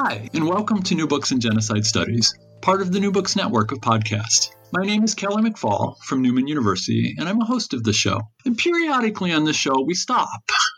Hi, and welcome to New Books in Genocide Studies, part of the New Books Network of podcasts. My name is Kelly McFall from Newman University, and I'm a host of the show. And periodically on the show, we stop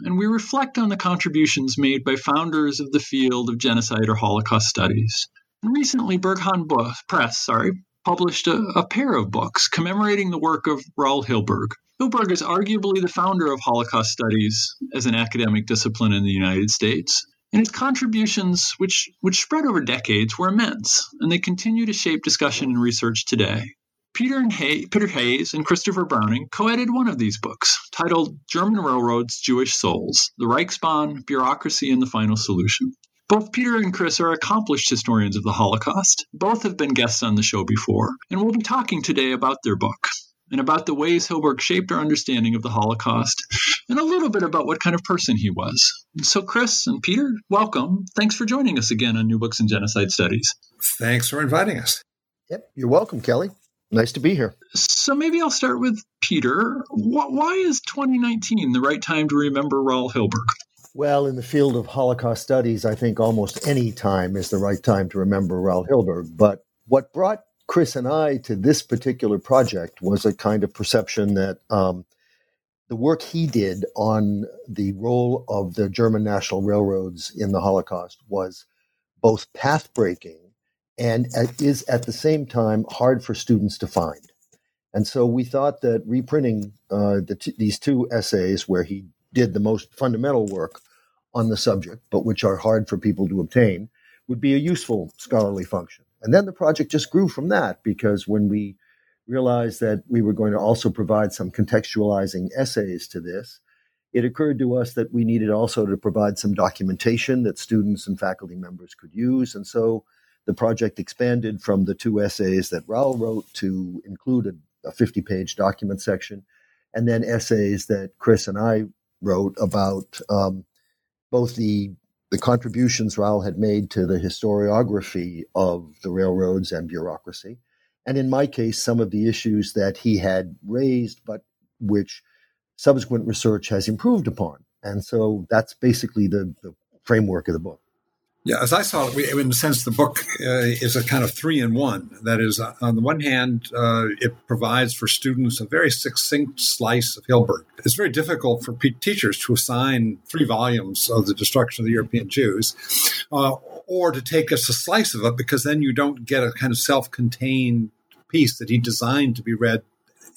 and we reflect on the contributions made by founders of the field of genocide or Holocaust studies. And recently, Berghahn Press, sorry, published a, a pair of books commemorating the work of Raoul Hilberg. Hilberg is arguably the founder of Holocaust studies as an academic discipline in the United States, and his contributions, which, which spread over decades, were immense, and they continue to shape discussion and research today. Peter, and Hay- Peter Hayes and Christopher Browning co edited one of these books, titled German Railroads, Jewish Souls The Reichsbahn, Bureaucracy, and the Final Solution. Both Peter and Chris are accomplished historians of the Holocaust. Both have been guests on the show before, and we'll be talking today about their book and about the ways Hilberg shaped our understanding of the Holocaust and a little bit about what kind of person he was. So, Chris and Peter, welcome. Thanks for joining us again on New Books in Genocide Studies. Thanks for inviting us. Yep, you're welcome, Kelly. Nice to be here. So maybe I'll start with Peter. Why is 2019 the right time to remember Raoul Hilberg? Well, in the field of Holocaust studies, I think almost any time is the right time to remember Raoul Hilberg. But what brought Chris and I to this particular project was a kind of perception that um, the work he did on the role of the German national railroads in the Holocaust was both path breaking and is at the same time hard for students to find. And so we thought that reprinting uh, the t- these two essays, where he did the most fundamental work on the subject, but which are hard for people to obtain, would be a useful scholarly function. And then the project just grew from that because when we realized that we were going to also provide some contextualizing essays to this, it occurred to us that we needed also to provide some documentation that students and faculty members could use. And so the project expanded from the two essays that Raoul wrote to include a, a 50 page document section, and then essays that Chris and I wrote about um, both the the contributions Raoul had made to the historiography of the railroads and bureaucracy, and in my case, some of the issues that he had raised, but which subsequent research has improved upon. And so that's basically the, the framework of the book. Yeah, as I saw it, we, in a sense, the book uh, is a kind of three in one. That is, uh, on the one hand, uh, it provides for students a very succinct slice of Hilberg. It's very difficult for teachers to assign three volumes of the destruction of the European Jews, uh, or to take us a slice of it, because then you don't get a kind of self-contained piece that he designed to be read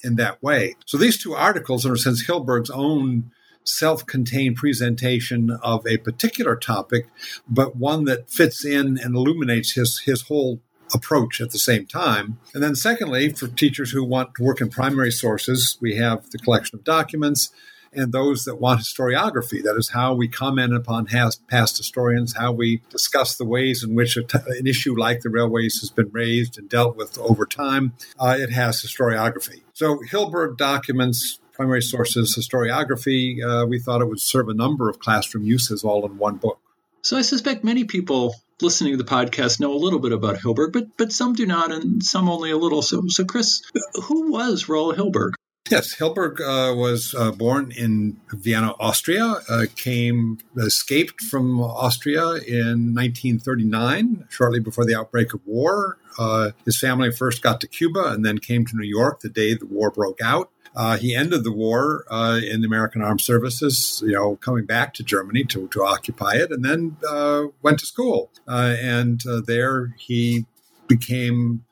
in that way. So these two articles in a sense, Hilberg's own self contained presentation of a particular topic, but one that fits in and illuminates his, his whole approach at the same time. And then, secondly, for teachers who want to work in primary sources, we have the collection of documents. And those that want historiography, that is how we comment upon past historians, how we discuss the ways in which an issue like the railways has been raised and dealt with over time. Uh, it has historiography. So Hilberg documents primary sources, historiography, uh, we thought it would serve a number of classroom uses all in one book. So I suspect many people listening to the podcast know a little bit about Hilberg, but but some do not, and some only a little. So, so Chris, who was Raoul Hilberg? Yes, Hilberg uh, was uh, born in Vienna, Austria. Uh, came escaped from Austria in 1939, shortly before the outbreak of war. Uh, his family first got to Cuba and then came to New York the day the war broke out. Uh, he ended the war uh, in the American Armed Services, you know, coming back to Germany to, to occupy it, and then uh, went to school. Uh, and uh, there he became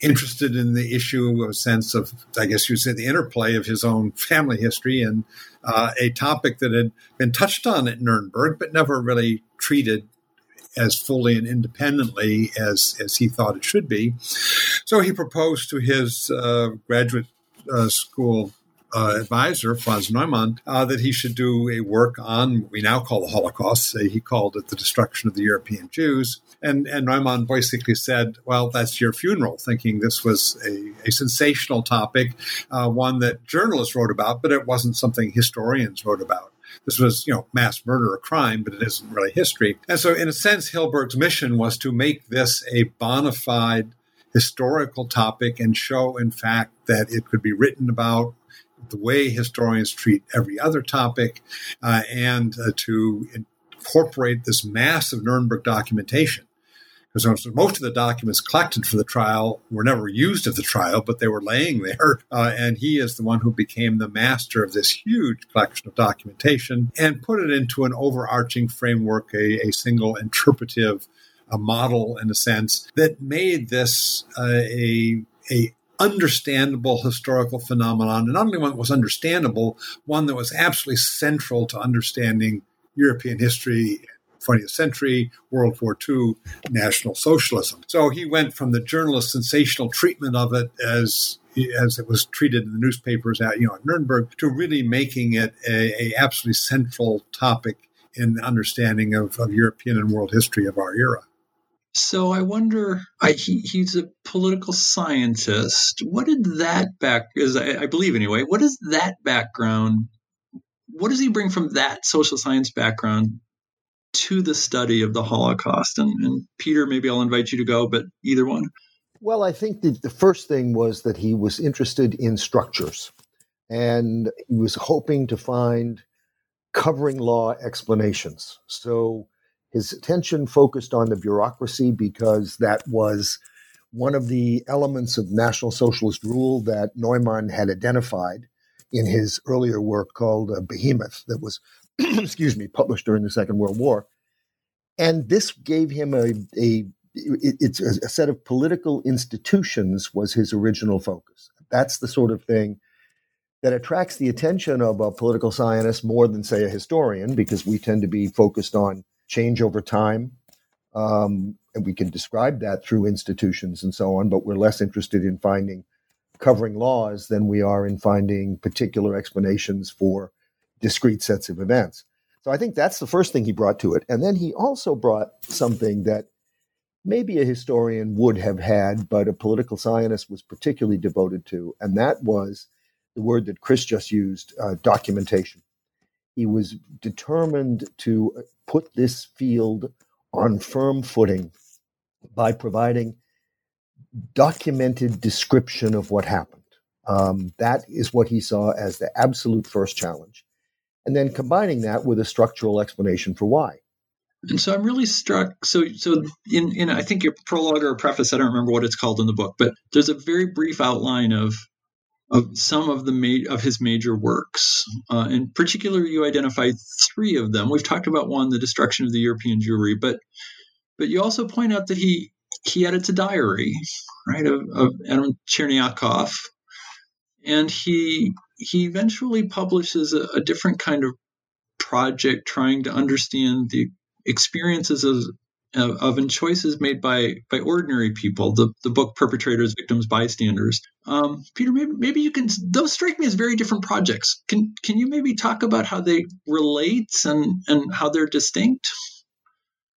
interested in the issue of a sense of, I guess you would say, the interplay of his own family history and uh, a topic that had been touched on at Nuremberg, but never really treated as fully and independently as, as he thought it should be. So he proposed to his uh, graduate uh, school uh, advisor, Franz Neumann, uh, that he should do a work on what we now call the Holocaust. he called it the destruction of the European Jews. And, and Neumann basically said, well, that's your funeral, thinking this was a, a sensational topic, uh, one that journalists wrote about, but it wasn't something historians wrote about. This was, you know, mass murder or crime, but it isn't really history. And so, in a sense, Hilberg's mission was to make this a bona fide historical topic and show, in fact, that it could be written about the way historians treat every other topic uh, and uh, to incorporate this massive Nuremberg documentation because most of the documents collected for the trial were never used at the trial, but they were laying there. Uh, and he is the one who became the master of this huge collection of documentation and put it into an overarching framework, a, a single interpretive a model in a sense that made this uh, a a understandable historical phenomenon, and not only one that was understandable, one that was absolutely central to understanding European history 20th century, World War II, National Socialism. So he went from the journalist sensational treatment of it as as it was treated in the newspapers at you know at Nuremberg to really making it a, a absolutely central topic in the understanding of, of European and world history of our era. So I wonder. I, he, he's a political scientist. What did that back? Is I, I believe anyway. What is that background? What does he bring from that social science background to the study of the Holocaust? And, and Peter, maybe I'll invite you to go, but either one. Well, I think the, the first thing was that he was interested in structures and he was hoping to find covering law explanations. So his attention focused on the bureaucracy because that was one of the elements of National Socialist rule that Neumann had identified in his earlier work called uh, Behemoth, that was excuse me, published during the Second World War. And this gave him a, a it's a set of political institutions was his original focus. That's the sort of thing that attracts the attention of a political scientist more than, say, a historian, because we tend to be focused on change over time. Um, and we can describe that through institutions and so on, but we're less interested in finding covering laws than we are in finding particular explanations for discrete sets of events. So I think that's the first thing he brought to it. And then he also brought something that maybe a historian would have had, but a political scientist was particularly devoted to, and that was the word that Chris just used uh, documentation. He was determined to put this field on firm footing by providing documented description of what happened. Um, that is what he saw as the absolute first challenge and then combining that with a structural explanation for why. And so I'm really struck. So, so in, in I think your prologue or preface, I don't remember what it's called in the book, but there's a very brief outline of of some of the ma- of his major works. Uh, in particular, you identify three of them. We've talked about one, the destruction of the European Jewry, but but you also point out that he he edits a diary, right, of, of Adam Czerniakow, and he he eventually publishes a, a different kind of project trying to understand the experiences of, of, and choices made by by ordinary people. The the book perpetrators, victims, bystanders. Um, Peter, maybe, maybe you can. Those strike me as very different projects. Can can you maybe talk about how they relate and and how they're distinct?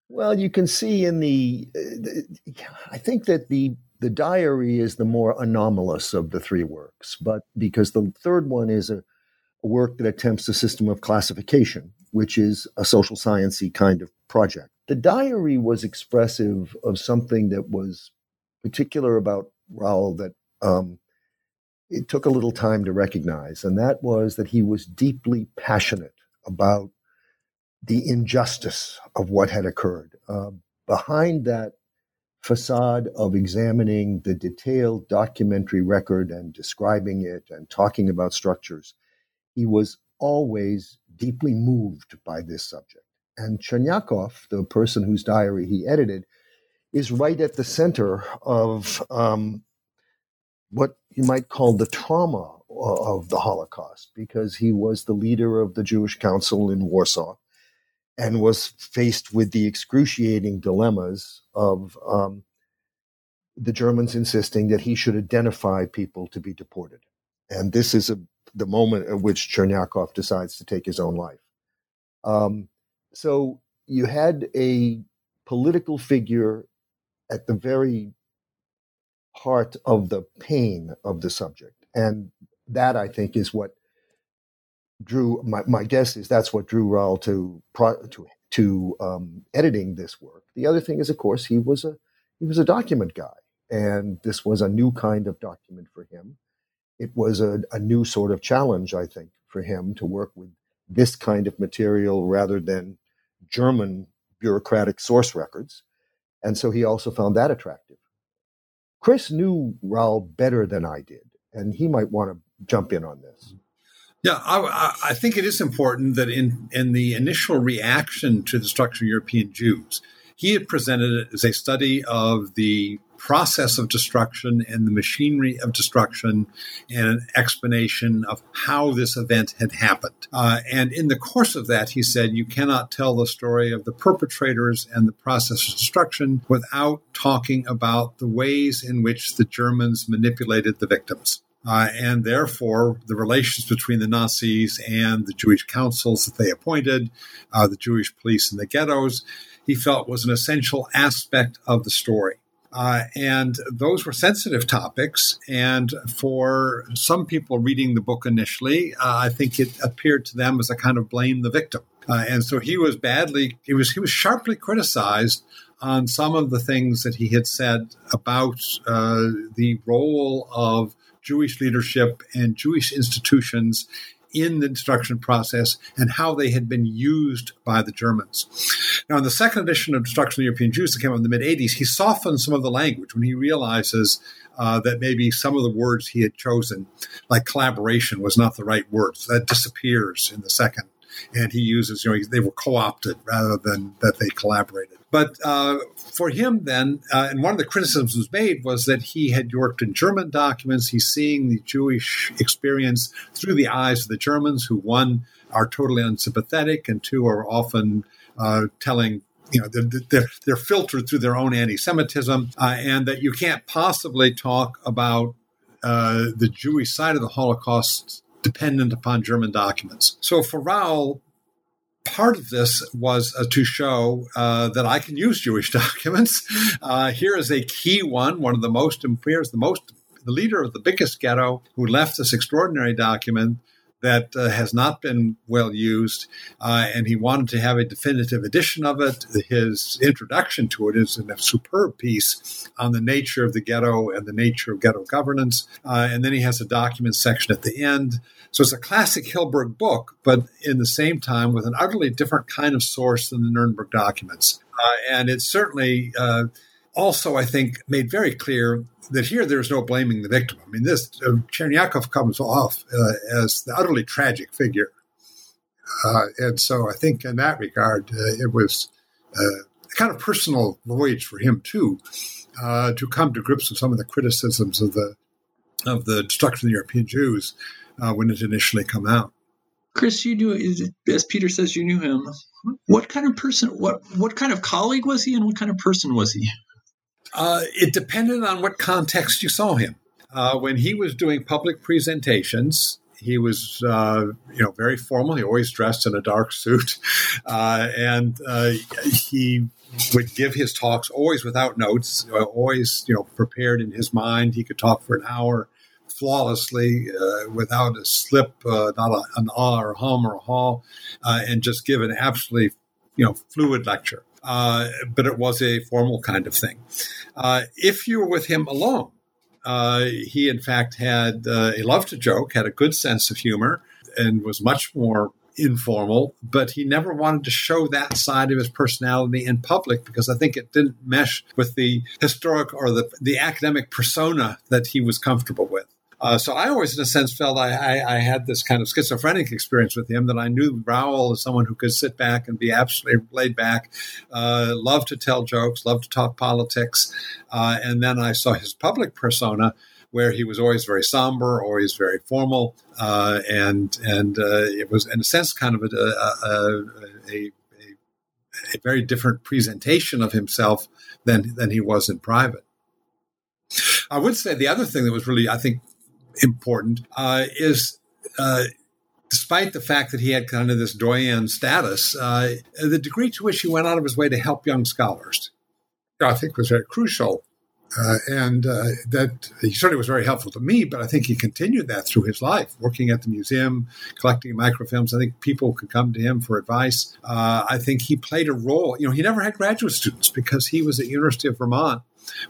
Well, you can see in the. Uh, I think that the the diary is the more anomalous of the three works, but because the third one is a, a work that attempts a system of classification, which is a social sciencey kind of project. The diary was expressive of something that was particular about Raoul that um, it took a little time to recognize, and that was that he was deeply passionate about the injustice of what had occurred. Uh, behind that facade of examining the detailed documentary record and describing it and talking about structures, he was always deeply moved by this subject. And Czerniakow, the person whose diary he edited, is right at the center of um, what you might call the trauma of the Holocaust, because he was the leader of the Jewish Council in Warsaw and was faced with the excruciating dilemmas of um, the Germans insisting that he should identify people to be deported. And this is a the moment at which Czerniakow decides to take his own life. Um, so you had a political figure at the very heart of the pain of the subject. And that, I think, is what drew my, my guess is that's what drew Raoul to to to um, editing this work. The other thing is, of course, he was a he was a document guy, and this was a new kind of document for him. It was a, a new sort of challenge, I think, for him to work with this kind of material rather than German bureaucratic source records. And so he also found that attractive. Chris knew Raoul better than I did, and he might want to jump in on this. Yeah, I, I, think it is important that in, in the initial reaction to the destruction of European Jews, he had presented it as a study of the process of destruction and the machinery of destruction and an explanation of how this event had happened. Uh, and in the course of that, he said, you cannot tell the story of the perpetrators and the process of destruction without talking about the ways in which the Germans manipulated the victims. Uh, and therefore, the relations between the Nazis and the Jewish councils that they appointed, uh, the Jewish police in the ghettos, he felt was an essential aspect of the story. Uh, and those were sensitive topics. And for some people reading the book initially, uh, I think it appeared to them as a kind of blame the victim. Uh, and so he was badly, he was, he was sharply criticized on some of the things that he had said about uh, the role of Jewish leadership and Jewish institutions in the destruction process and how they had been used by the Germans. Now, in the second edition of Destruction of the European Jews that came out in the mid 80s, he softened some of the language when he realizes uh, that maybe some of the words he had chosen, like collaboration, was not the right word. So that disappears in the second. And he uses, you know, they were co opted rather than that they collaborated. But uh, for him, then, uh, and one of the criticisms was made was that he had worked in German documents. He's seeing the Jewish experience through the eyes of the Germans, who one are totally unsympathetic, and two are often uh, telling you know they're, they're, they're, filtered through their own anti-Semitism, uh, and that you can't possibly talk about uh, the Jewish side of the Holocaust dependent upon German documents. So for Raoul, part of this was uh, to show uh, that I can use Jewish documents. Uh, here is a key one, one of the most, here's the most, the leader of the biggest ghetto who left this extraordinary document that uh, has not been well used, uh, and he wanted to have a definitive edition of it. His introduction to it is a superb piece on the nature of the ghetto and the nature of ghetto governance. Uh, and then he has a document section at the end so it's a classic Hilberg book, but in the same time with an utterly different kind of source than the Nuremberg documents. Uh, and it certainly uh, also, I think, made very clear that here there's no blaming the victim. I mean, this uh, Czerniakow comes off uh, as the utterly tragic figure. Uh, and so I think in that regard, uh, it was uh, a kind of personal voyage for him, too, to come to grips with some of the criticisms of the of the destruction of the European Jews uh, when it initially came out. Chris, you knew, as Peter says, you knew him. What kind of person? What what kind of colleague was he, and what kind of person was he? Uh, it depended on what context you saw him. Uh, when he was doing public presentations, he was, uh, you know, very formal. He always dressed in a dark suit, uh, and uh, he would give his talks always without notes, always, you know, prepared in his mind. He could talk for an hour flawlessly uh, without a slip, uh, not a, an ah or a hum or a haw, uh, and just give an absolutely you know fluid lecture. Uh, but it was a formal kind of thing. Uh, if you were with him alone, uh, he in fact had he loved to joke, had a good sense of humor, and was much more informal, but he never wanted to show that side of his personality in public because I think it didn't mesh with the historic or the, the academic persona that he was comfortable with. Uh, so I always, in a sense, felt I, I, I, had this kind of schizophrenic experience with him that I knew Raoul as someone who could sit back and be absolutely laid back, uh, love to tell jokes, love to talk politics. Uh, and then I saw his public persona where he was always very somber, always very formal, uh, and and uh, it was in a sense kind of a, a, a, a very different presentation of himself than than he was in private. I would say the other thing that was really, I think, important uh, is uh, despite the fact that he had kind of this doyen status, uh, the degree to which he went out of his way to help young scholars, I think was very crucial. Uh, and uh, that he certainly was very helpful to me, but I think he continued that through his life, working at the museum, collecting microfilms. I think people could come to him for advice. Uh, I think he played a role. You know, he never had graduate students because he was at the University of Vermont,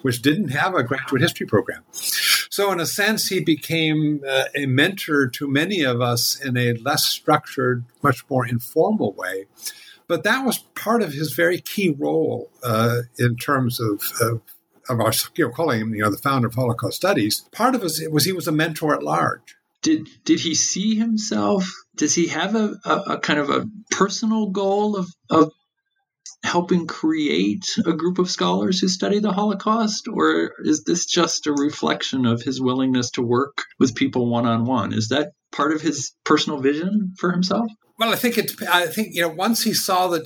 which didn't have a graduate history program. So, in a sense, he became uh, a mentor to many of us in a less structured, much more informal way. But that was part of his very key role uh, in terms of, of of our you know, calling him, you know, the founder of Holocaust studies, part of it was he was a mentor at large. Did did he see himself? Does he have a, a, a kind of a personal goal of, of helping create a group of scholars who study the Holocaust, or is this just a reflection of his willingness to work with people one on one? Is that part of his personal vision for himself? Well, I think it. I think you know once he saw that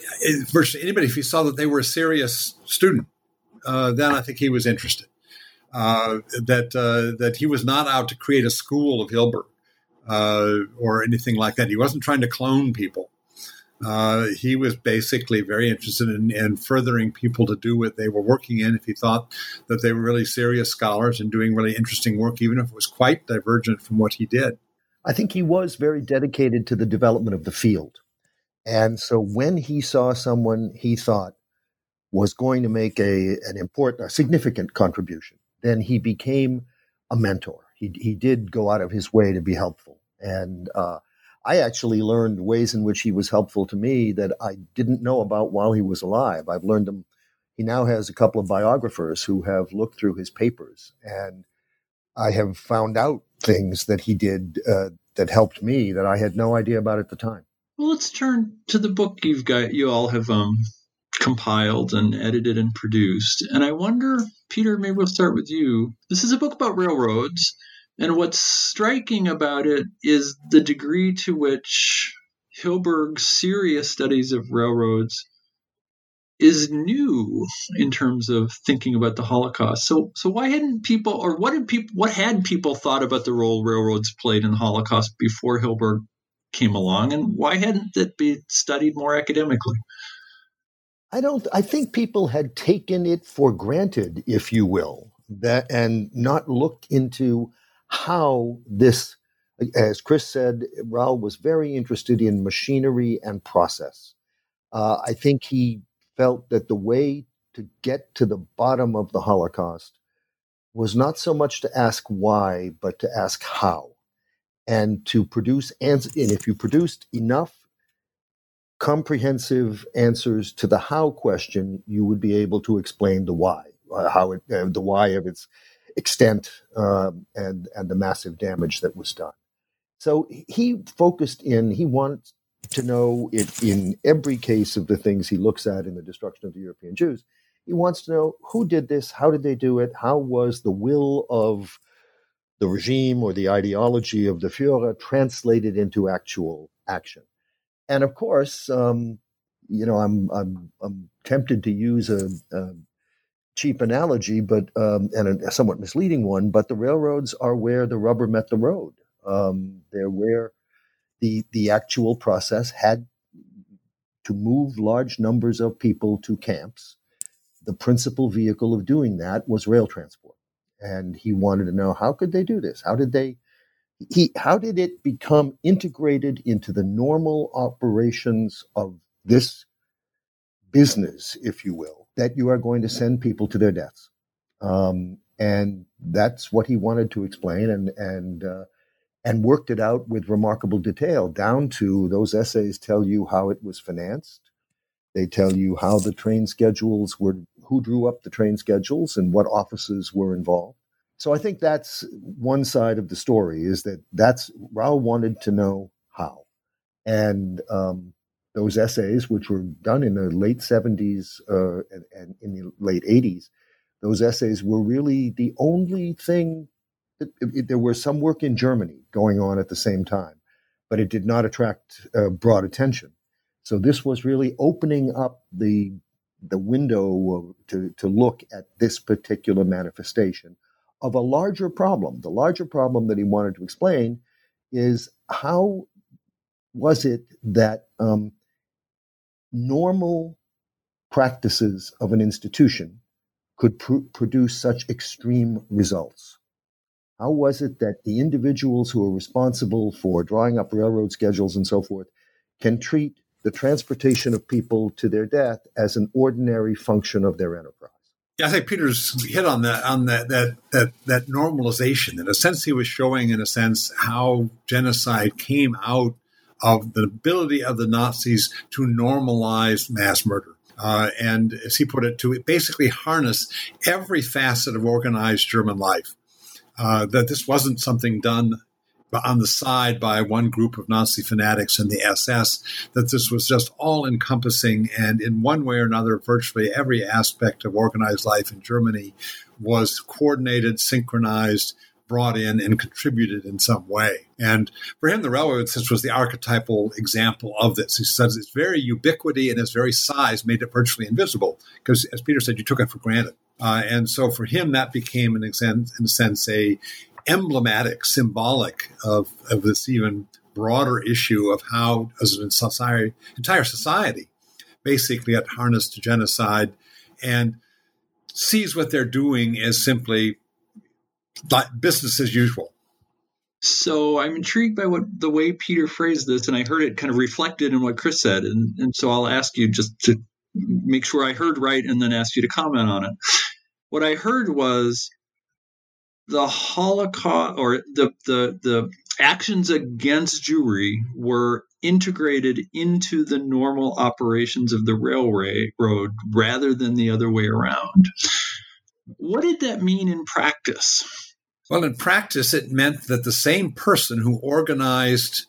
virtually anybody, if he saw that they were a serious student, uh, then I think he was interested. Uh, that uh, that he was not out to create a school of Hilberg uh, or anything like that. He wasn't trying to clone people. Uh, he was basically very interested in, in, furthering people to do what they were working in. If he thought that they were really serious scholars and doing really interesting work, even if it was quite divergent from what he did. I think he was very dedicated to the development of the field. And so when he saw someone he thought was going to make a an important, a significant contribution, then he became a mentor. He he did go out of his way to be helpful, and uh, I actually learned ways in which he was helpful to me that I didn't know about while he was alive. I've learned them. He now has a couple of biographers who have looked through his papers, and I have found out things that he did uh, that helped me that I had no idea about at the time. Well, let's turn to the book you've got. You all have um, compiled and edited and produced. And I wonder, Peter, maybe we'll start with you. This is a book about railroads. And what's striking about it is the degree to which Hilberg's serious studies of railroads is new in terms of thinking about the Holocaust. So, so why hadn't people, or what did people, what had people thought about the role railroads played in the Holocaust before Hilberg came along, and why hadn't it been studied more academically? I don't. I think people had taken it for granted, if you will, that and not looked into how this. As Chris said, Raoul was very interested in machinery and process. Uh, I think he felt that the way to get to the bottom of the Holocaust was not so much to ask why, but to ask how, and to produce answers. And if you produced enough comprehensive answers to the how question, you would be able to explain the why, uh, how it, uh, the why of its extent uh, and and the massive damage that was done. So he focused in. He wants to know it in every case of the things he looks at in the destruction of the European Jews. He wants to know who did this, how did they do it, how was the will of the regime or the ideology of the Führer translated into actual action. And of course, um, you know, I'm I'm I'm tempted to use a, a cheap analogy, but um, and a, somewhat misleading one. But the railroads are where the rubber met the road. Um, they're where the the actual process had to move large numbers of people to camps. The principal vehicle of doing that was rail transport, and he wanted to know how could they do this? How did they he how did it become integrated into the normal operations of this business, if you will, that you are going to send people to their deaths? Um, and that's what he wanted to explain, and and uh, and worked it out with remarkable detail, down to those essays tell you how it was financed. They tell you how the train schedules were, who drew up the train schedules, and what offices were involved. So I think that's one side of the story is that that's Raoul wanted to know how. And um, those essays, which were done in the late 70s uh, and, and, in the late 80s, those essays were really the only thing. That, it, there was some work in Germany going on at the same time, but it did not attract uh, broad attention. So this was really opening up the the window to to look at this particular manifestation of a larger problem. The larger problem that he wanted to explain is how was it that um, normal practices of an institution could pr- produce such extreme results? How was it that the individuals who are responsible for drawing up railroad schedules and so forth can treat the transportation of people to their death as an ordinary function of their enterprise? Yeah, I think Peter's hit on that on that that that that normalization. In a sense, he was showing, in a sense, how genocide came out of the ability of the Nazis to normalize mass murder. Uh, and as he put it, to basically harness every facet of organized German life. Uh, that this wasn't something done on the side by one group of Nazi fanatics in the SS, that this was just all encompassing. And in one way or another, virtually every aspect of organized life in Germany was coordinated, synchronized, brought in and contributed in some way. And for him, the railroad system was the archetypal example of this. He says its very ubiquity and its very size made it virtually invisible because, as Peter said, you took it for granted. Uh, and so for him, that became, in a sense, in a sense, a emblematic, symbolic of, of this even broader issue of how, as an society, entire society, basically got harnessed to genocide and sees what they're doing as simply business as usual. So I'm intrigued by what the way Peter phrased this, and I heard it kind of reflected in what Chris said, and, and so I'll ask you just to make sure I heard right, and then ask you to comment on it. What I heard was the Holocaust or the the the actions against Jewry were integrated into the normal operations of the railway road rather than the other way around. What did that mean in practice? Well, in practice, it meant that the same person who organized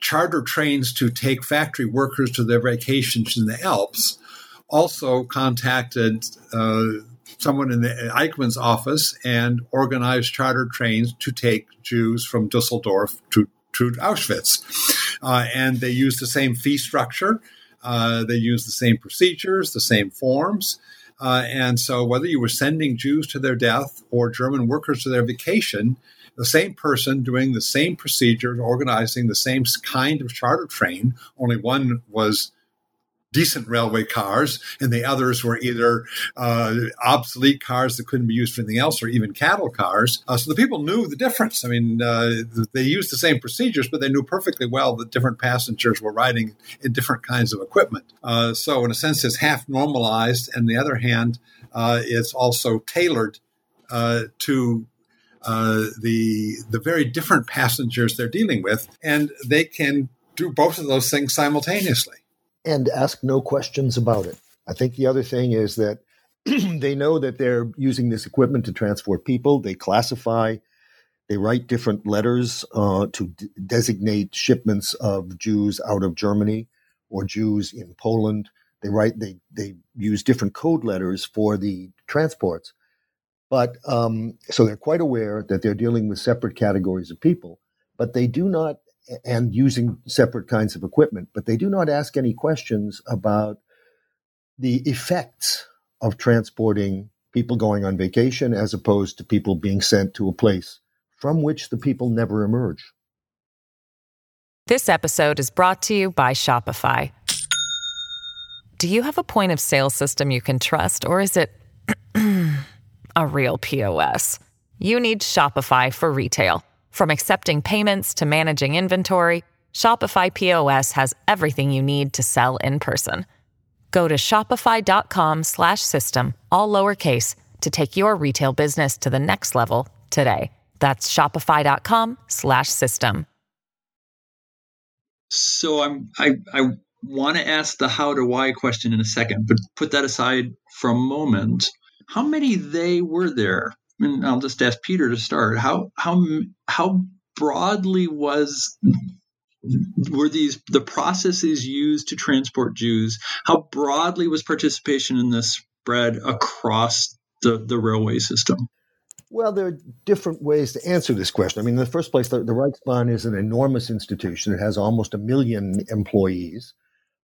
charter trains to take factory workers to their vacations in the Alps also contacted uh, someone in the Eichmann's office and organized charter trains to take Jews from Dusseldorf to, to Auschwitz. Uh, and they used the same fee structure, uh, they used the same procedures, the same forms. Uh, and so, whether you were sending Jews to their death or German workers to their vacation, the same person doing the same procedures, organizing the same kind of charter train, only one was decent railway cars, and the others were either uh, obsolete cars that couldn't be used for anything else, or even cattle cars. Uh, so the people knew the difference. I mean, uh, they used the same procedures, but they knew perfectly well that different passengers were riding in different kinds of equipment. Uh, so, in a sense, it's half normalized, and the other hand, uh, it's also tailored uh, to uh, the the very different passengers they're dealing with, and they can do both of those things simultaneously and ask no questions about it. I think the other thing is that they know that they're using this equipment to transport people. They classify, they write different letters uh, to d- designate shipments of Jews out of Germany or Jews in Poland. They write, they they use different code letters for the transports. But um, so they're quite aware that they're dealing with separate categories of people, but they do not and using separate kinds of equipment, but they do not ask any questions about the effects of transporting people going on vacation as opposed to people being sent to a place from which the people never emerge. This episode is brought to you by Shopify. Do you have a point of sale system you can trust, or is it a real POS? You need Shopify for retail. From accepting payments to managing inventory, Shopify POS has everything you need to sell in person. Go to shopify.com/system all lowercase to take your retail business to the next level today. That's shopify.com/system. So I'm I I want to ask the how to why question in a second, but put that aside for a moment. How many they were there and I'll just ask Peter to start. How how how broadly was were these the processes used to transport Jews? How broadly was participation in this spread across the, the railway system? Well, there are different ways to answer this question. I mean, in the first place, the, the Reichsbahn is an enormous institution. It has almost a million employees,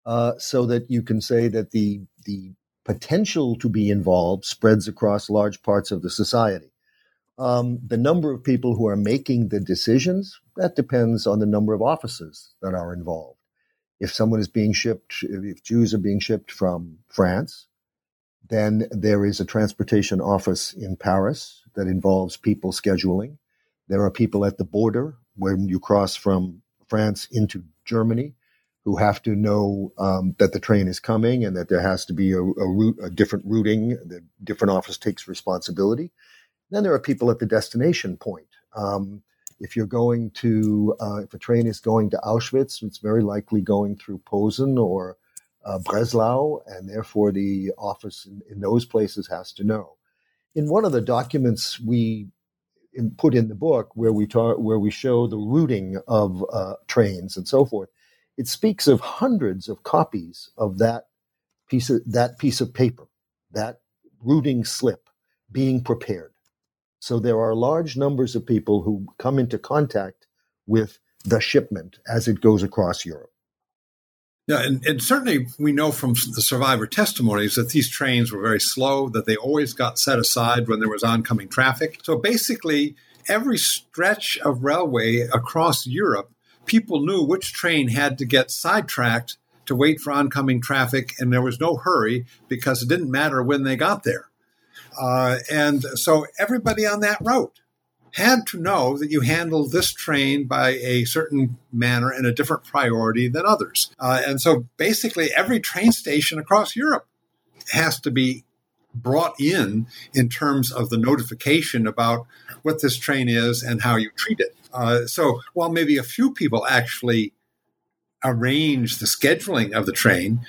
uh, so that you can say that the the potential to be involved spreads across large parts of the society. Um, the number of people who are making the decisions, That depends on the number of offices that are involved. If someone is being shipped, if Jews are being shipped from France, then there is a transportation office in Paris that involves people scheduling. There are people at the border when you cross from France into Germany who have to know um, that the train is coming and that there has to be a, a route, a different routing. The different office takes responsibility. Then there are people at the destination point. Um, if you're going to, uh, if a train is going to Auschwitz, it's very likely going through Posen or uh, Breslau, and therefore the office in, in, those places has to know. In one of the documents we in, put in the book, where we talk, where we show the routing of uh, trains and so forth, it speaks of hundreds of copies of that piece of that piece of paper, that routing slip, being prepared. So there are large numbers of people who come into contact with the shipment as it goes across Europe. Yeah, and, and, certainly we know from the survivor testimonies that these trains were very slow, that they always got set aside when there was oncoming traffic. So basically, every stretch of railway across Europe, people knew which train had to get sidetracked to wait for oncoming traffic, and there was no hurry because it didn't matter when they got there. Uh, and so everybody on that route had to know that you handle this train by a certain manner and a different priority than others. Uh, and so basically, every train station across Europe has to be brought in in terms of the notification about what this train is and how you treat it. Uh, so while maybe a few people actually arrange the scheduling of the train,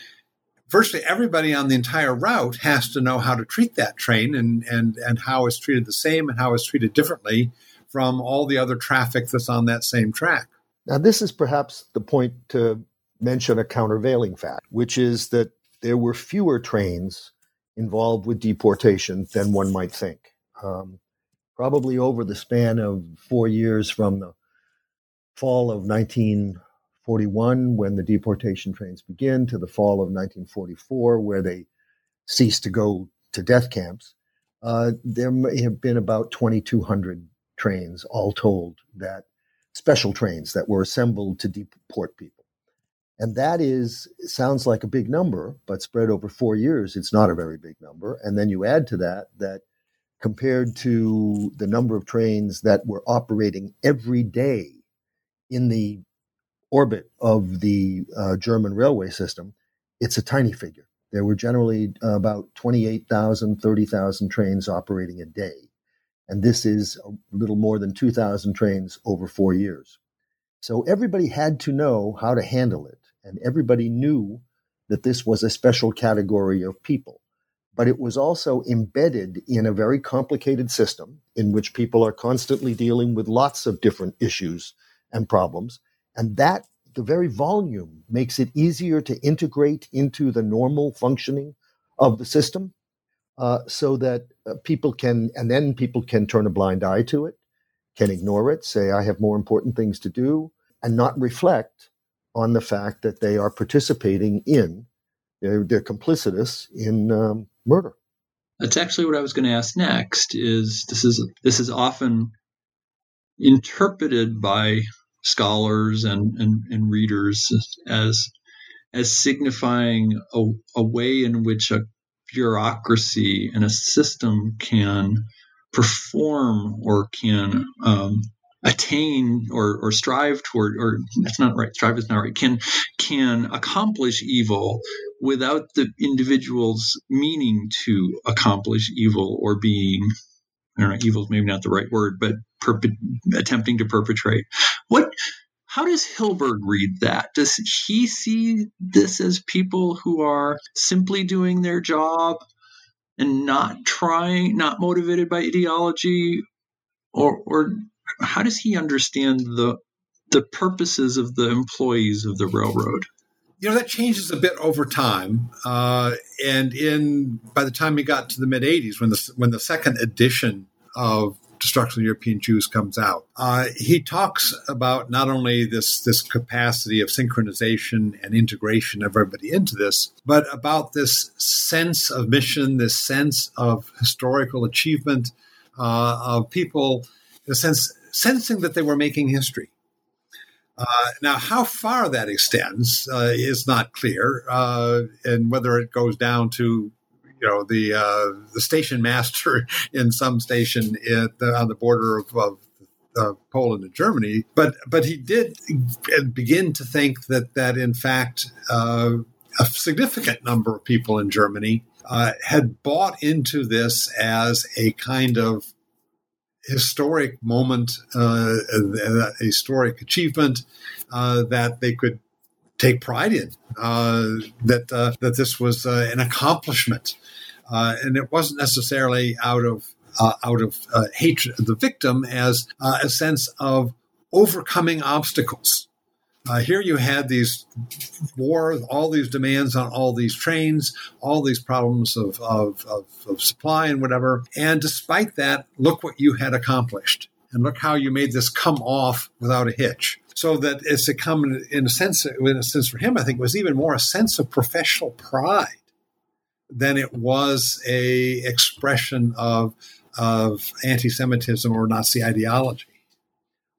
virtually everybody on the entire route has to know how to treat that train and, and, and how it's treated the same and how it's treated differently from all the other traffic that's on that same track. Now, this is perhaps the point to mention a countervailing fact, which is that there were fewer trains involved with deportation than one might think. Um, probably over the span of four years from the fall of 1941, when the deportation trains begin to the fall of 1944 where they cease to go to death camps, uh, there may have been about 2,200 trains, all told, that special trains that were assembled to deport people. And that is sounds like a big number, but spread over four years, it's not a very big number. And then you add to that that compared to the number of trains that were operating every day in the orbit of the uh, German railway system, it's a tiny figure. There were generally uh, about 28,000, 30,000 trains operating a day. And this is a little more than 2,000 trains over four years. So everybody had to know how to handle it. And everybody knew that this was a special category of people. But it was also embedded in a very complicated system in which people are constantly dealing with lots of different issues and problems. And that, the very volume, makes it easier to integrate into the normal functioning of the system uh, so that uh, people can, and then people can turn a blind eye to it, can ignore it, say, I have more important things to do, and not reflect on the fact that they are participating in, they're, they're complicitous in um, murder. That's actually what I was going to ask next. Is this is this is often interpreted by scholars and, and, and readers as as signifying a, a way in which a bureaucracy and a system can perform or can um, attain or, or strive toward or that's not right strive is not right can can accomplish evil without the individual's meaning to accomplish evil or being I don't know evil is maybe not the right word but perpe- attempting to perpetrate what how does Hilberg read that? Does he see this as people who are simply doing their job and not trying, not motivated by ideology, or or how does he understand the the purposes of the employees of the railroad? You know that changes a bit over time, uh, and in by the time we got to the mid '80s, when the when the second edition of Destruction of European Jews comes out. Uh, he talks about not only this this capacity of synchronization and integration of everybody into this, but about this sense of mission, this sense of historical achievement uh, of people, the sense sensing that they were making history. Uh, now, how far that extends uh, is not clear, uh, and whether it goes down to you know the uh, the station master in some station the, on the border of, of uh, Poland and Germany, but but he did begin to think that that in fact uh, a significant number of people in Germany uh, had bought into this as a kind of historic moment, uh, a historic achievement uh, that they could take pride in. Uh, that that this was an accomplishment, and it wasn't necessarily out of uh, out of uh, hatred of the victim as uh, a sense of overcoming obstacles. Uh, here you had these war, all these demands on all these trains, all these problems of, of, of, of supply and whatever. And despite that, look what you had accomplished. And look how you made this come off without a hitch. So that it's a come in a sense, in a sense for him, I think was even more a sense of professional pride than it was a expression of of anti Semitism or Nazi ideology.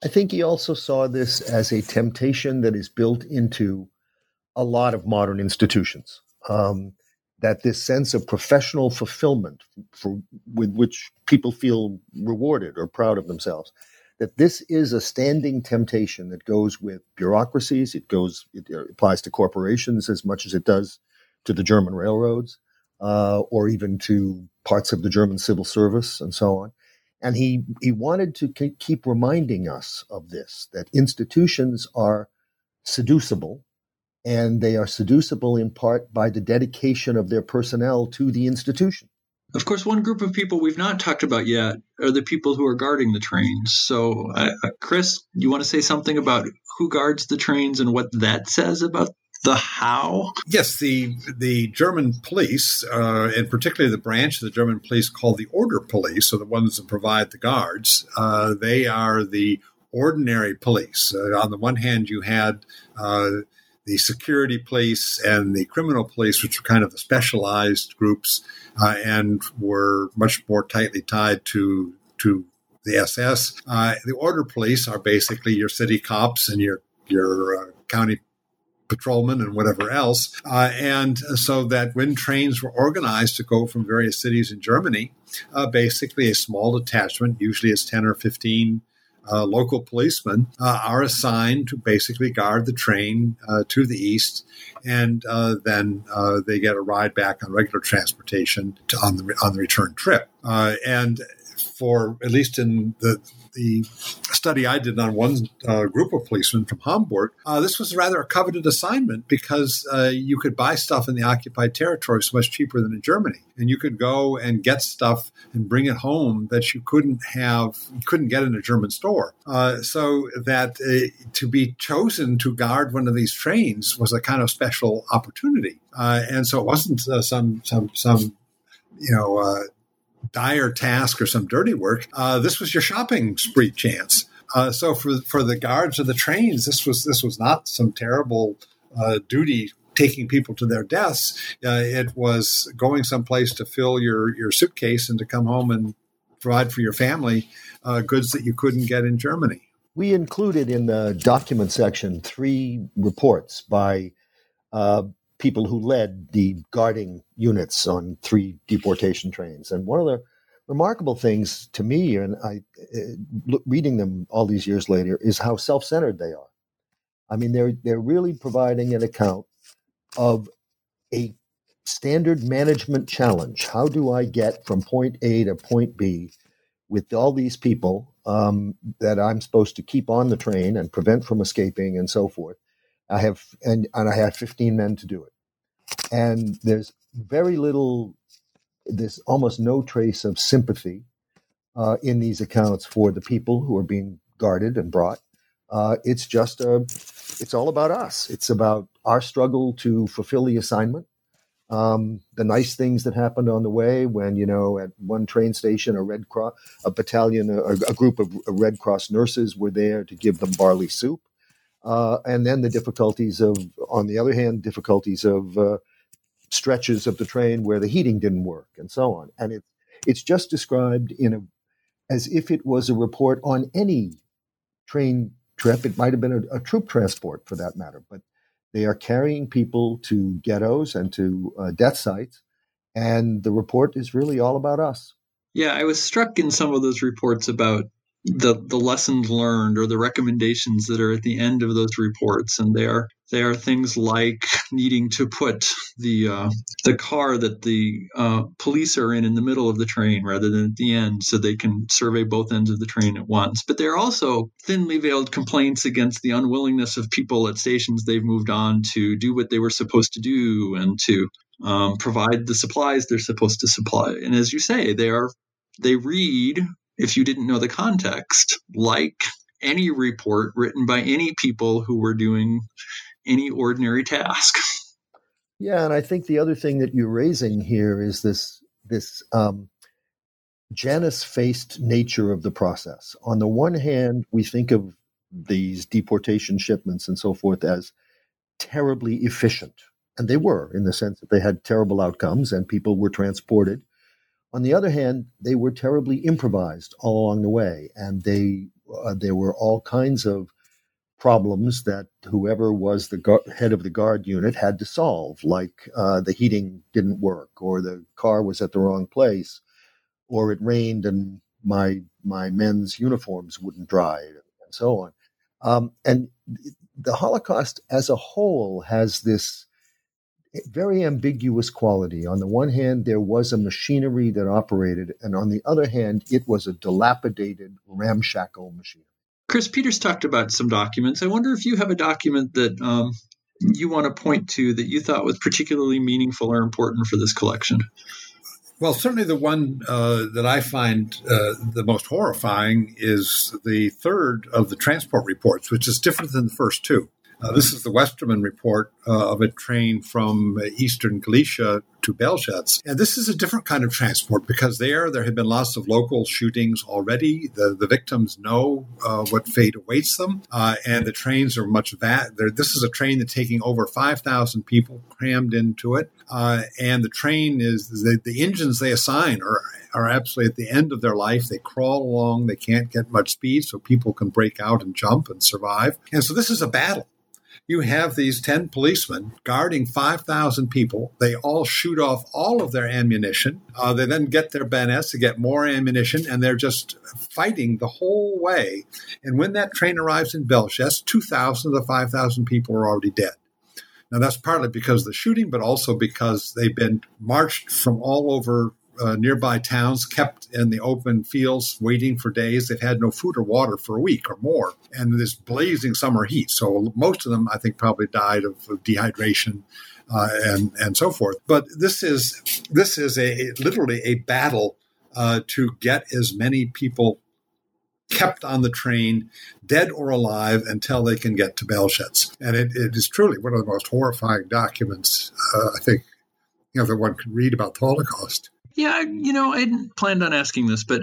I think he also saw this as a temptation that is built into a lot of modern institutions. Um, that this sense of professional fulfillment for, with which people feel rewarded or proud of themselves, that this is a standing temptation that goes with bureaucracies. It goes, it applies to corporations as much as it does to the German railroads uh, or even to parts of the German civil service and so on. And he, he wanted to keep reminding us of this that institutions are seducible, and they are seducible in part by the dedication of their personnel to the institution. Of course, one group of people we've not talked about yet are the people who are guarding the trains. So, uh, Chris, you want to say something about who guards the trains and what that says about the how? Yes, the the German police, uh, and particularly the branch of the German police called the Order Police, so the ones that provide the guards, uh, they are the ordinary police. Uh, on the one hand, you had uh, the security police and the criminal police, which were kind of the specialized groups, uh, and were much more tightly tied to to the SS. Uh, the order police are basically your city cops and your your county patrolmen and whatever else. Uh, and so that when trains were organized to go from various cities in Germany, uh, basically a small detachment, usually it's 10 or 15 uh, local policemen, uh, are assigned to basically guard the train uh, to the east. And uh, then they get a ride back on regular transportation to, on, the, on the return trip. and for at least in the the study I did on one uh, group of policemen from Hamburg, uh, this was rather a coveted assignment because uh, you could buy stuff in the occupied territory so much cheaper than in Germany, and you could go and get stuff and bring it home that you couldn't have, couldn't get in a German store. Uh, so that uh, to be chosen to guard one of these trains was a kind of special opportunity, uh, and so it wasn't some some some you know dire task or some dirty work. Uh, this was your shopping spree chance. Uh, so for for the guards of the trains, this was this was not some terrible uh, duty taking people to their deaths. Uh, it was going someplace to fill your your suitcase and to come home and provide for your family uh, goods that you couldn't get in Germany. We included in the document section three reports by uh, people who led the guarding units on three deportation trains. And one of the remarkable things to me, and I uh, reading them all these years later, is how self-centered they are. I mean, they're they're really providing an account of a standard management challenge. How do I get from point A to point B with all these people um, that I'm supposed to keep on the train and prevent from escaping and so forth? I have and, and I had 15 men to do it. And there's very little, there's almost no trace of sympathy uh, in these accounts for the people who are being guarded and brought. Uh, it's just a, it's all about us. It's about our struggle to fulfill the assignment. Um, the nice things that happened on the way when you know at one train station a red cross a battalion a, a group of red cross nurses were there to give them barley soup uh, and then the difficulties of, on the other hand, difficulties of uh, stretches of the train where the heating didn't work, and so on. And it, it's just described in a as if it was a report on any train trip. It might have been a, a, troop transport for that matter, but they are carrying people to ghettos and to uh, death sites. And the report is really all about us. Yeah, I was struck in some of those reports about the the lessons learned or the recommendations that are at the end of those reports, and they are they are things like needing to put the uh, the car that the uh, police are in in the middle of the train rather than at the end, so they can survey both ends of the train at once. But there are also thinly veiled complaints against the unwillingness of people at stations they've moved on to do what they were supposed to do and to um, provide the supplies they're supposed to supply. And as you say, they are they read if you didn't know the context, like any report written by any people who were doing any ordinary task. Yeah, and I think the other thing that you're raising here is this this um, Janus-faced nature of the process. On the one hand, we think of these deportation shipments and so forth as terribly efficient, and they were in the sense that they had terrible outcomes and people were transported on the other hand, they were terribly improvised all along the way, and they uh, there were all kinds of problems that whoever was the gu- head of the guard unit had to solve, like uh, the heating didn't work, or the car was at the wrong place, or it rained and my my men's uniforms wouldn't dry, and so on. Um, and the Holocaust as a whole has this very ambiguous quality. On the one hand, there was a machinery that operated, and on the other hand, it was a dilapidated, ramshackle machine. Chris Peters talked about some documents. I wonder if you have a document that um, you want to point to that you thought was particularly meaningful or important for this collection. Well, certainly the one uh, that I find uh, the most horrifying is the third of the transport reports, which is different than the first two. Uh, this is the Westermann report uh, of a train from eastern Galicia to Belzec. And this is a different kind of transport because there, there had been lots of local shootings already. The, the victims know uh, what fate awaits them, uh, and the trains are much that. This is a train that's taking over 5,000 people crammed into it. Uh, and the train is, the, the engines they assign are are absolutely at the end of their life. They crawl along, they can't get much speed, so people can break out and jump and survive. And so this is a battle you have these 10 policemen guarding 5,000 people. They all shoot off all of their ammunition. Uh, they then get their bayonets to get more ammunition, and they're just fighting the whole way. And when that train arrives in Belzec, 2,000 of the 5,000 people are already dead. Now, that's partly because of the shooting, but also because they've been marched from all over uh, nearby towns kept in the open fields waiting for days. They've had no food or water for a week or more, and this blazing summer heat. So most of them, I think, probably died of, of dehydration uh, and and so forth. But this is this is a literally a battle uh, to get as many people kept on the train, dead or alive, until they can get to Belzec. And it, it is truly one of the most horrifying documents uh, I think you know that one can read about the Holocaust. Yeah, you know, I hadn't planned on asking this, but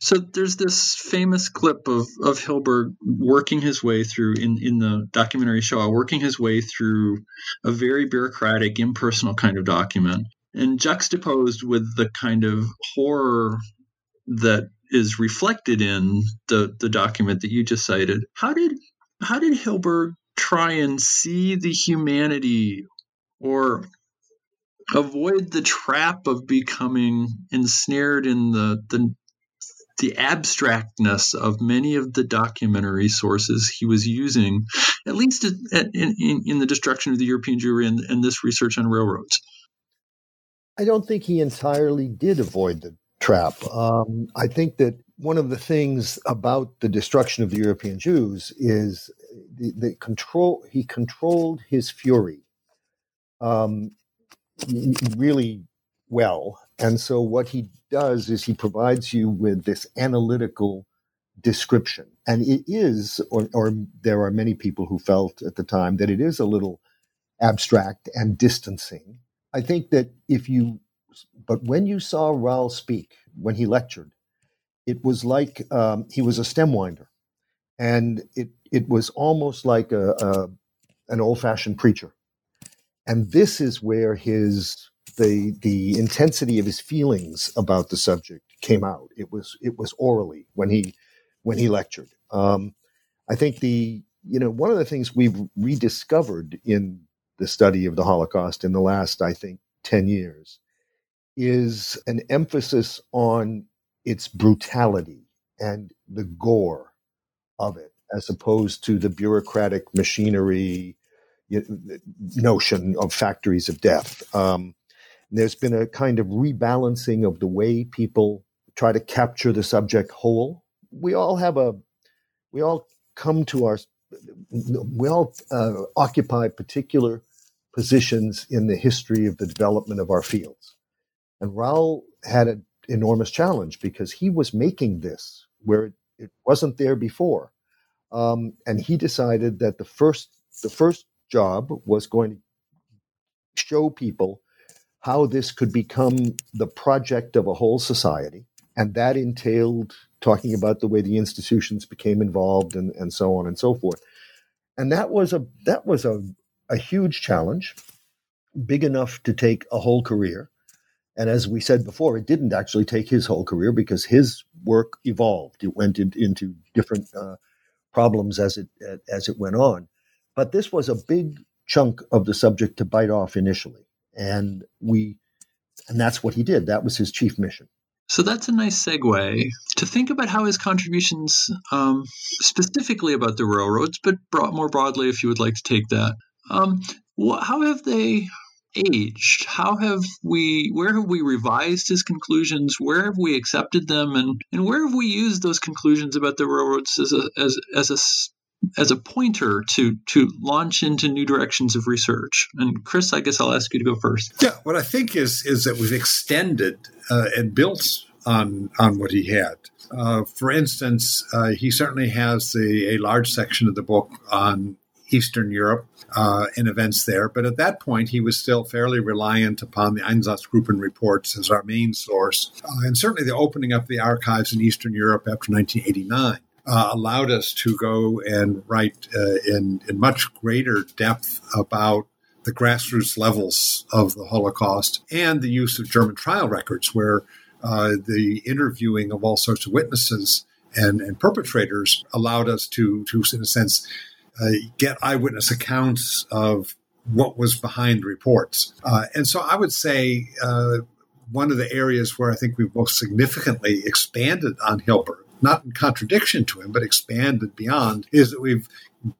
so there's this famous clip of, of Hilberg working his way through in, in the documentary show, uh, working his way through a very bureaucratic, impersonal kind of document, and juxtaposed with the kind of horror that is reflected in the, the document that you just cited. How did how did Hilberg try and see the humanity or avoid the trap of becoming ensnared in the the the abstractness of many of the documentary sources he was using, at least in, in, in, the destruction of the European Jewry and, and, this research on railroads. I don't think he entirely did avoid the trap. Um, I think that one of the things about the destruction of the European Jews is the, the control. He controlled his fury. Um, really well. And so what he does is he provides you with this analytical description. And it is, or, or there are many people who felt at the time that it is a little abstract and distancing. I think that if you, but when you saw Raoul speak, when he lectured, it was like um, he was a stem winder. And it, it was almost like a, a an old fashioned preacher and this is where his the the intensity of his feelings about the subject came out. It was it was orally when he when he lectured. Um, I think the you know one of the things we've rediscovered in the study of the Holocaust in the last, I think, ten years is an emphasis on its brutality and the gore of it, as opposed to the bureaucratic machinery notion of factories of death. Um, there's been a kind of rebalancing of the way people try to capture the subject whole. We all have a, we all come to our, we all uh, occupy particular positions in the history of the development of our fields. And Raoul had an enormous challenge because he was making this where it, it wasn't there before. Um, and he decided that the first, the first job was going to show people how this could become the project of a whole society. And that entailed talking about the way the institutions became involved and, and so on and so forth. And that was a that was a, a huge challenge, big enough to take a whole career. And as we said before, it didn't actually take his whole career because his work evolved. It went in, into different uh, problems as it as it went on. But this was a big chunk of the subject to bite off initially, and we, and that's what he did. That was his chief mission. So that's a nice segue to think about how his contributions, um, specifically about the railroads, but more broadly, if you would like to take that, um, how have they aged? How have we, where have we revised his conclusions? Where have we accepted them? And, and where have we used those conclusions about the railroads as a, as, as a as a pointer to to launch into new directions of research. And Chris, I guess I'll ask you to go first. Yeah, what I think is is that we've extended uh, and built on on what he had. Uh, for instance, uh, he certainly has a, a, large section of the book on Eastern Europe uh, and events there, but at that point he was still fairly reliant upon the Einsatzgruppen reports as our main source, uh, and certainly the opening up of the archives in Eastern Europe after 1989 uh, allowed us to go and write uh, in, in much greater depth about the grassroots levels of the Holocaust and the use of German trial records, where uh, the interviewing of all sorts of witnesses and, and perpetrators allowed us to, to in a sense, uh, get eyewitness accounts of what was behind the reports. Uh, and so I would say uh, one of the areas where I think we've most significantly expanded on Hilberg not in contradiction to him, but expanded beyond, is that we've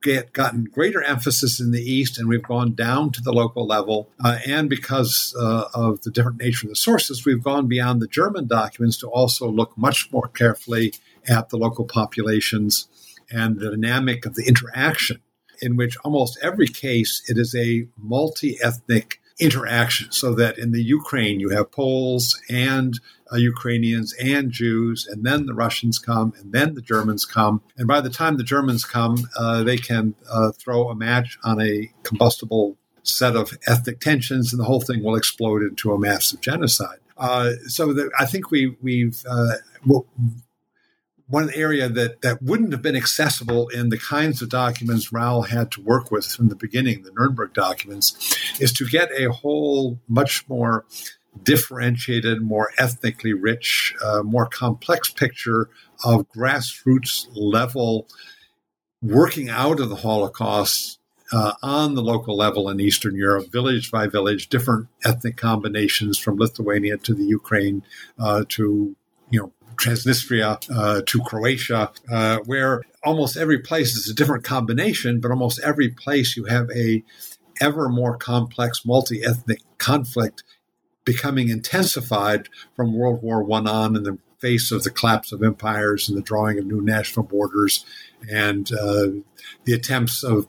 get, gotten greater emphasis in the East and we've gone down to the local level. Uh, and because uh, of the different nature of the sources, we've gone beyond the German documents to also look much more carefully at the local populations and the dynamic of the interaction, in which almost every case it is a multi ethnic interaction. So that in the Ukraine, you have Poles and uh, Ukrainians and Jews, and then the Russians come, and then the Germans come. And by the time the Germans come, uh, they can uh, throw a match on a combustible set of ethnic tensions, and the whole thing will explode into a massive genocide. Uh, so the, I think we, we've uh, one area that, that wouldn't have been accessible in the kinds of documents Raoul had to work with from the beginning, the Nuremberg documents, is to get a whole much more differentiated, more ethnically rich, uh, more complex picture of grassroots level working out of the Holocaust uh, on the local level in Eastern Europe, village by village, different ethnic combinations from Lithuania to the Ukraine uh, to you know Transnistria uh, to Croatia, uh, where almost every place is a different combination, but almost every place you have a ever more complex multi-ethnic conflict becoming intensified from World War One on in the face of the collapse of empires and the drawing of new national borders and uh, the attempts of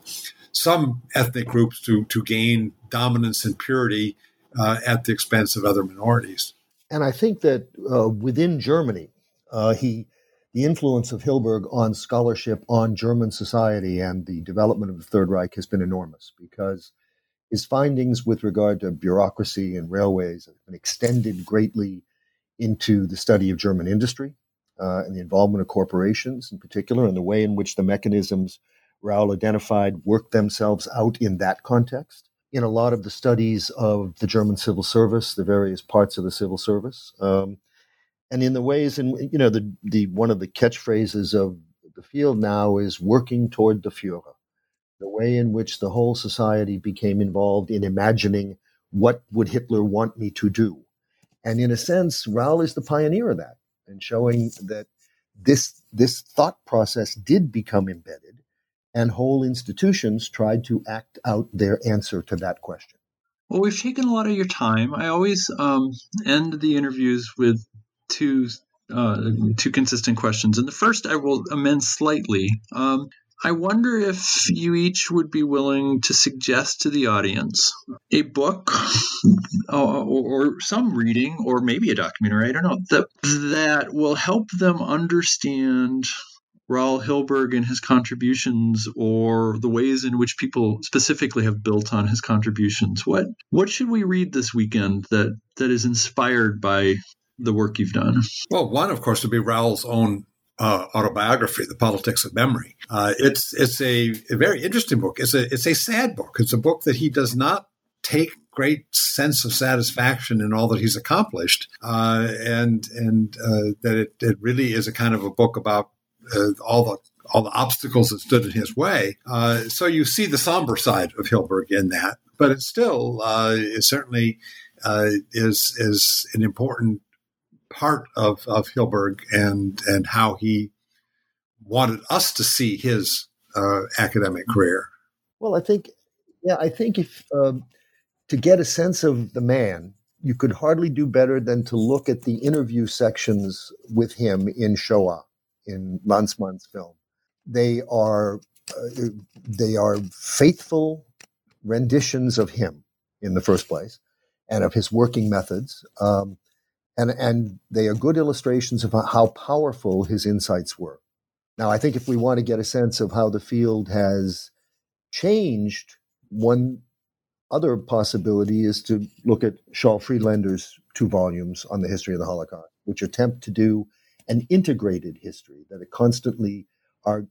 some ethnic groups to, to gain dominance and purity uh, at the expense of other minorities. And I think that uh, within Germany, uh, he the influence of Hilberg on scholarship on German society and the development of the Third Reich has been enormous because his findings with regard to bureaucracy and railways have been extended greatly into the study of German industry uh, and the involvement of corporations in particular, and the way in which the mechanisms Raoul identified worked themselves out in that context. In a lot of the studies of the German civil service, the various parts of the civil service, um, and in the ways in you know the the one of the catchphrases of The field now is working toward the Führer, the way in which the whole society became involved in imagining what would Hitler want me to do. And in a sense, Raoul is the pioneer of that and showing that this, this thought process did become embedded and whole institutions tried to act out their answer to that question. Well, we've taken a lot of your time. I always um, end the interviews with two uh, two consistent questions, and the first I will amend slightly. Um, I wonder if you each would be willing to suggest to the audience a book uh, or, or, some reading, or maybe a documentary, I don't know, that, that will help them understand Raoul Hilberg and his contributions or the ways in which people specifically have built on his contributions. What what should we read this weekend that that is inspired by the work you've done? Well, one of course would be Raoul's own uh, autobiography, The Politics of Memory. Uh, it's it's a, a, very interesting book. It's a it's a sad book. It's a book that he does not take great sense of satisfaction in all that he's accomplished, uh, and and uh, that it, it really is a kind of a book about uh, all the all the obstacles that stood in his way. Uh, so you see the somber side of Hilberg in that, but it still it certainly is is an important part of of Hilberg and and how he wanted us to see his uh, academic career. Well, I think, yeah, I think if um, to get a sense of the man, you could hardly do better than to look at the interview sections with him in Shoah in Lanzmann's film. They are uh, they are faithful renditions of him in the first place and of his working methods. Um, and, and they are good illustrations of how powerful his insights were. Now, I think if we want to get a sense of how the field has changed, one other possibility is to look at Saul Friedlander's two volumes on the history of the Holocaust, which attempt to do an integrated history that it constantly are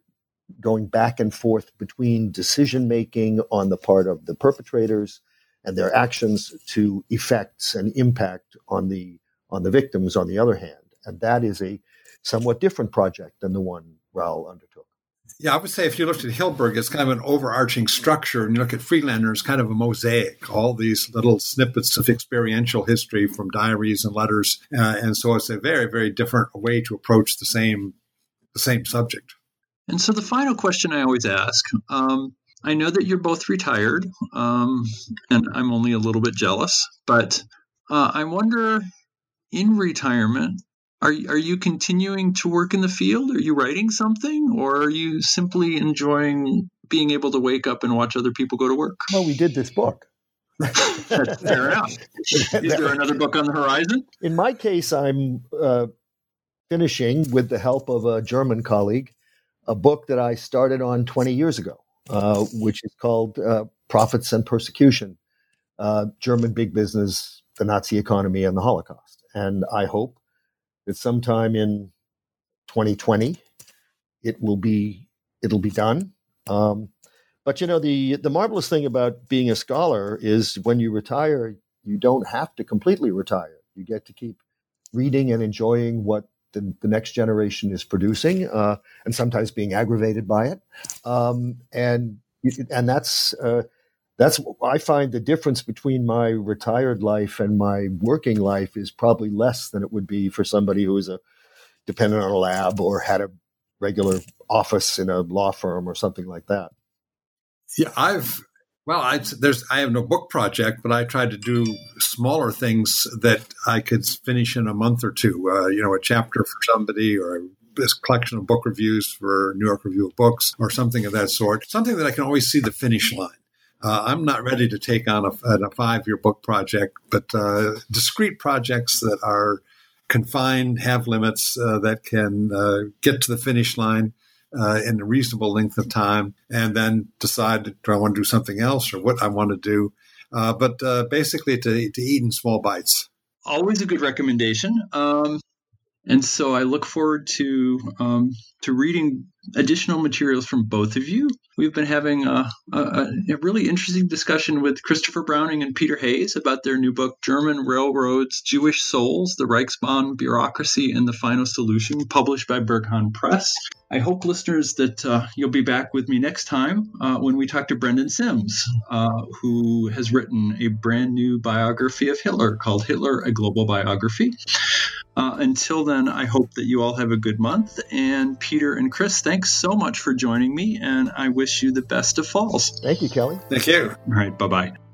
going back and forth between decision making on the part of the perpetrators and their actions to effects and impact on the on the victims on the other hand and that is a somewhat different project than the one Raoul undertook yeah, I would say if you looked at Hilberg, it's kind of an overarching structure, and you look at Friedlander, it's kind of a mosaic, all these little snippets of experiential history from diaries and letters, uh, and so it's a very, very different way to approach the same the same subject. And so the final question I always ask. Um, I know that you're both retired, um, and I'm only a little bit jealous, but uh, I wonder in retirement, are are you continuing to work in the field? Are you writing something, or are you simply enjoying being able to wake up and watch other people go to work? Well, we did this book. Fair enough. Is there another book on the horizon? In my case, I'm uh, finishing, with the help of a German colleague, a book that I started on 20 years ago, uh, which is called uh, Profits and Persecution uh, German Big Business, the Nazi Economy, and the Holocaust. And I hope that sometime in 2020 it will be it'll be done. Um, but you know the the marvelous thing about being a scholar is when you retire, you don't have to completely retire. You get to keep reading and enjoying what the, next generation is producing, uh, and sometimes being aggravated by it. Um, and and that's uh, that's I find the difference between my retired life and my working life is probably less than it would be for somebody who is a dependent on a lab or had a regular office in a law firm or something like that. Yeah, I've well, I, there's I have no book project, but I tried to do smaller things that I could finish in a month or two. Uh, you know, a chapter for somebody or this collection of book reviews for New York Review of Books or something of that sort. Something that I can always see the finish line. Uh, I'm not ready to take on a, a five year book project, but uh, discrete projects that are confined, have limits uh, that can uh, get to the finish line uh, in a reasonable length of time, and then decide do I want to do something else or what I want to do. Uh, but basically, to, to eat in small bites. Always a good recommendation. Um, And so I look forward to um, to reading additional materials from both of you. We've been having a, a, a, really interesting discussion with Christopher Browning and Peter Hayes about their new book, German Railroads, Jewish Souls, the Reichsbahn Bureaucracy and the Final Solution, published by Berghahn Press. I hope, listeners, that uh, you'll be back with me next time uh, when we talk to Brendan Simms, uh, who has written a brand new biography of Hitler called Hitler, a Global Biography. Uh, until then, I hope that you all have a good month. And Peter and Chris, thanks so much for joining me, and I wish you the best of falls. Thank you, Kelly. Thank you. All right, bye bye.